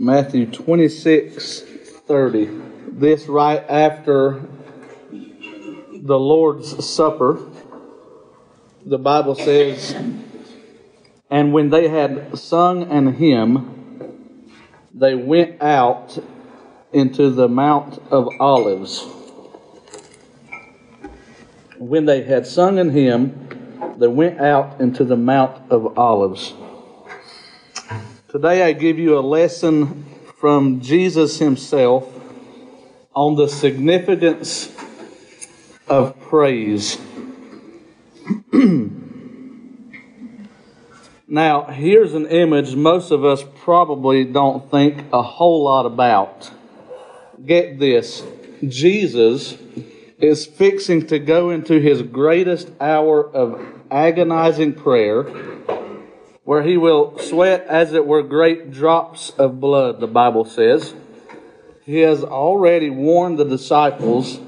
Matthew 26 30. This right after the Lord's Supper. The Bible says, And when they had sung an hymn, they went out into the Mount of Olives. When they had sung an hymn, they went out into the Mount of Olives. Today I give you a lesson from Jesus himself on the significance of praise. now, here's an image most of us probably don't think a whole lot about. Get this Jesus is fixing to go into his greatest hour of agonizing prayer where he will sweat as it were great drops of blood, the Bible says. He has already warned the disciples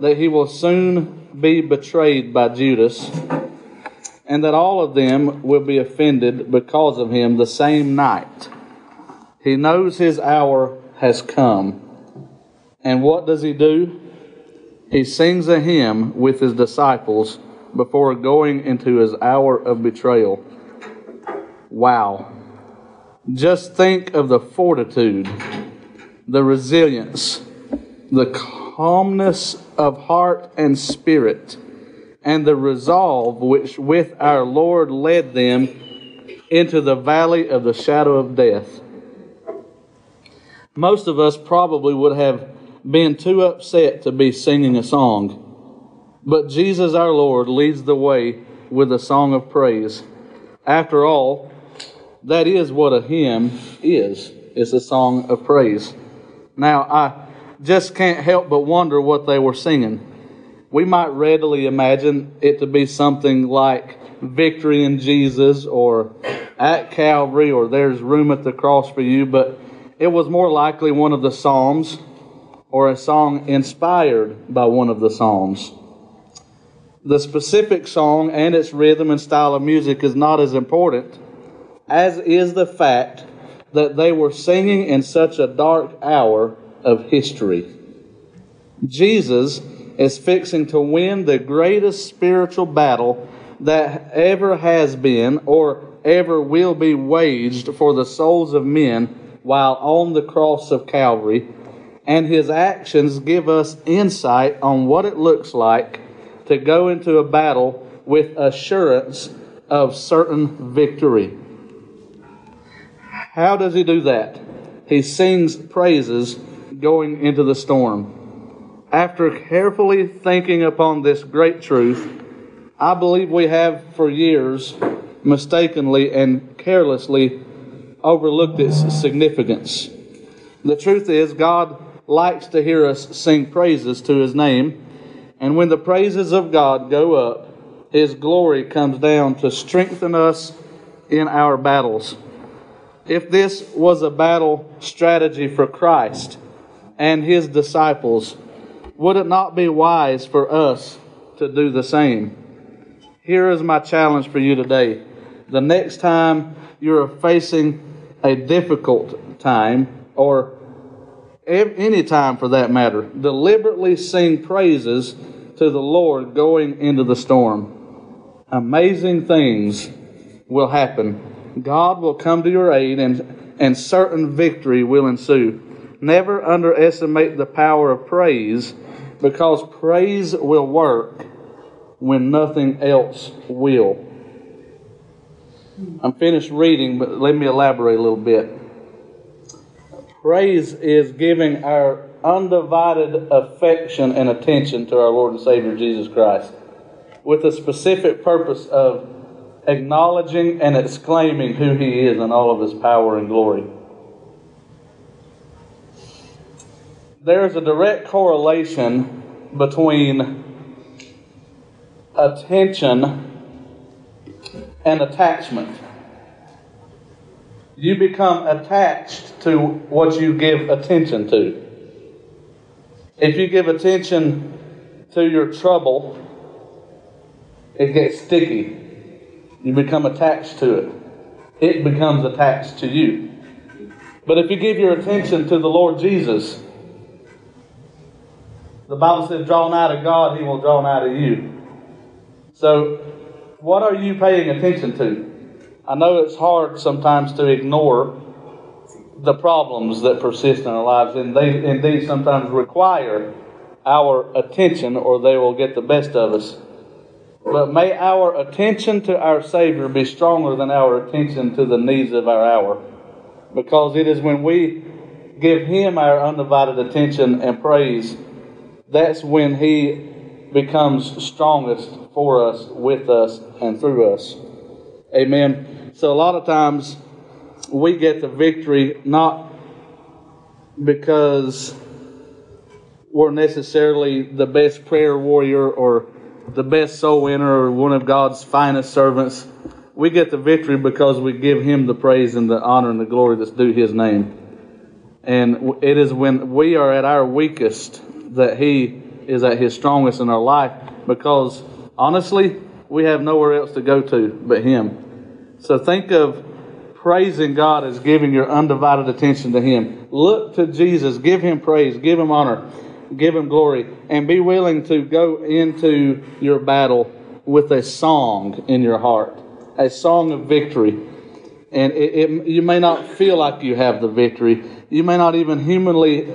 that he will soon be betrayed by Judas, and that all of them will be offended because of him the same night. He knows his hour has come. And what does he do? He sings a hymn with his disciples before going into his hour of betrayal. Wow. Just think of the fortitude, the resilience, the calmness of heart and spirit, and the resolve which with our Lord led them into the valley of the shadow of death. Most of us probably would have been too upset to be singing a song, but Jesus our Lord leads the way with a song of praise. After all, that is what a hymn is. It's a song of praise. Now, I just can't help but wonder what they were singing. We might readily imagine it to be something like Victory in Jesus or At Calvary or There's Room at the Cross for You, but it was more likely one of the Psalms or a song inspired by one of the Psalms. The specific song and its rhythm and style of music is not as important as is the fact that they were singing in such a dark hour of history. Jesus is fixing to win the greatest spiritual battle that ever has been or ever will be waged for the souls of men while on the cross of Calvary, and his actions give us insight on what it looks like to go into a battle with assurance of certain victory. How does he do that? He sings praises going into the storm. After carefully thinking upon this great truth, I believe we have for years mistakenly and carelessly overlooked its significance. The truth is, God likes to hear us sing praises to His name, and when the praises of God go up, His glory comes down to strengthen us in our battles if this was a battle strategy for Christ and his disciples, would it not be wise for us to do the same? Here is my challenge for you today. The next time you're facing a difficult time, or any time for that matter, deliberately sing praises to the Lord going into the storm. Amazing things will happen God will come to your aid and, and certain victory will ensue. Never underestimate the power of praise because praise will work when nothing else will. I'm finished reading, but let me elaborate a little bit. Praise is giving our undivided affection and attention to our Lord and Savior Jesus Christ with a specific purpose of acknowledging and exclaiming who He is and all of His power and glory. There is a direct correlation between attention and attachment. You become attached to what you give attention to. If you give attention to your trouble, it gets sticky. You become attached to it. It becomes attached to you. But if you give your attention to the Lord Jesus, the Bible says, draw nigh to God, He will draw nigh to you. So, what are you paying attention to? I know it's hard sometimes to ignore the problems that persist in our lives, and they indeed sometimes require our attention or they will get the best of us. But may our attention to our Savior be stronger than our attention to the needs of our hour. Because it is when we give Him our undivided attention and praise, that's when He becomes strongest for us, with us, and through us. Amen. So a lot of times we get the victory not because we're necessarily the best prayer warrior or the best soul winner or one of God's finest servants. We get the victory because we give Him the praise and the honor and the glory that's due His name. And it is when we are at our weakest that He is at His strongest in our life because honestly, we have nowhere else to go to but Him. So think of praising God as giving your undivided attention to Him. Look to Jesus, give Him praise, give Him honor give Him glory, and be willing to go into your battle with a song in your heart, a song of victory. And it, it, you may not feel like you have the victory. You may not even humanly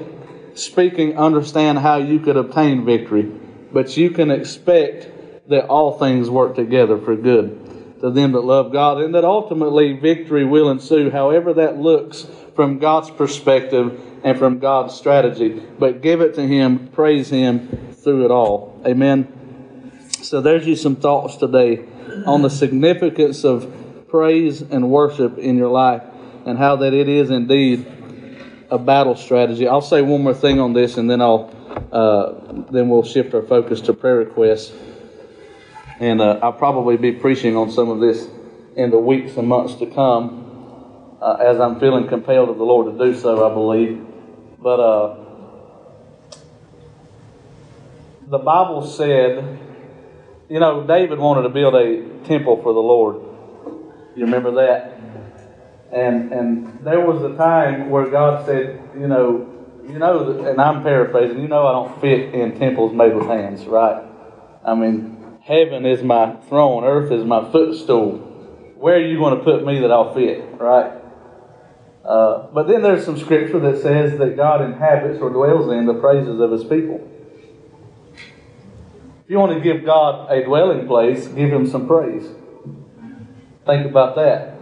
speaking understand how you could obtain victory, but you can expect that all things work together for good to them that love God, and that ultimately victory will ensue, however that looks from God's perspective and from God's strategy. But give it to Him, praise Him through it all. Amen. So there's you some thoughts today on the significance of praise and worship in your life and how that it is indeed a battle strategy. I'll say one more thing on this and then I'll uh, then we'll shift our focus to prayer requests. And uh, I'll probably be preaching on some of this in the weeks and months to come uh, as I'm feeling compelled of the Lord to do so, I believe. But uh, the Bible said, you know, David wanted to build a temple for the Lord. You remember that? And and there was a time where God said, you know, you know, and I'm paraphrasing, you know, I don't fit in temples made with hands, right? I mean, heaven is my throne, earth is my footstool. Where are you going to put me that I'll fit, right? Uh, but then there's some scripture that says that God inhabits or dwells in the praises of his people. If you want to give God a dwelling place, give him some praise. Think about that.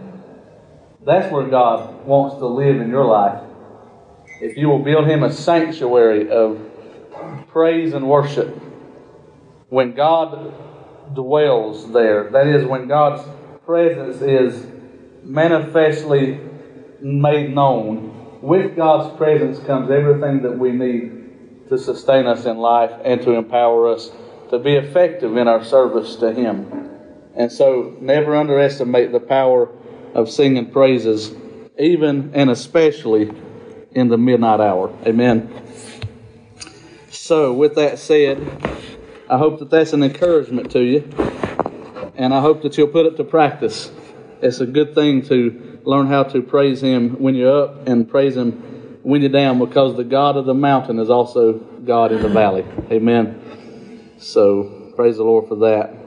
That's where God wants to live in your life. If you will build him a sanctuary of praise and worship, when God dwells there, that is, when God's presence is manifestly made known, with God's presence comes everything that we need to sustain us in life and to empower us to be effective in our service to Him. And so, never underestimate the power of singing praises, even and especially in the midnight hour. Amen. So, with that said, I hope that that's an encouragement to you, and I hope that you'll put it to practice. It's a good thing to learn how to praise Him when you're up and praise Him when you're down because the God of the mountain is also God in the valley. Amen. So praise the Lord for that.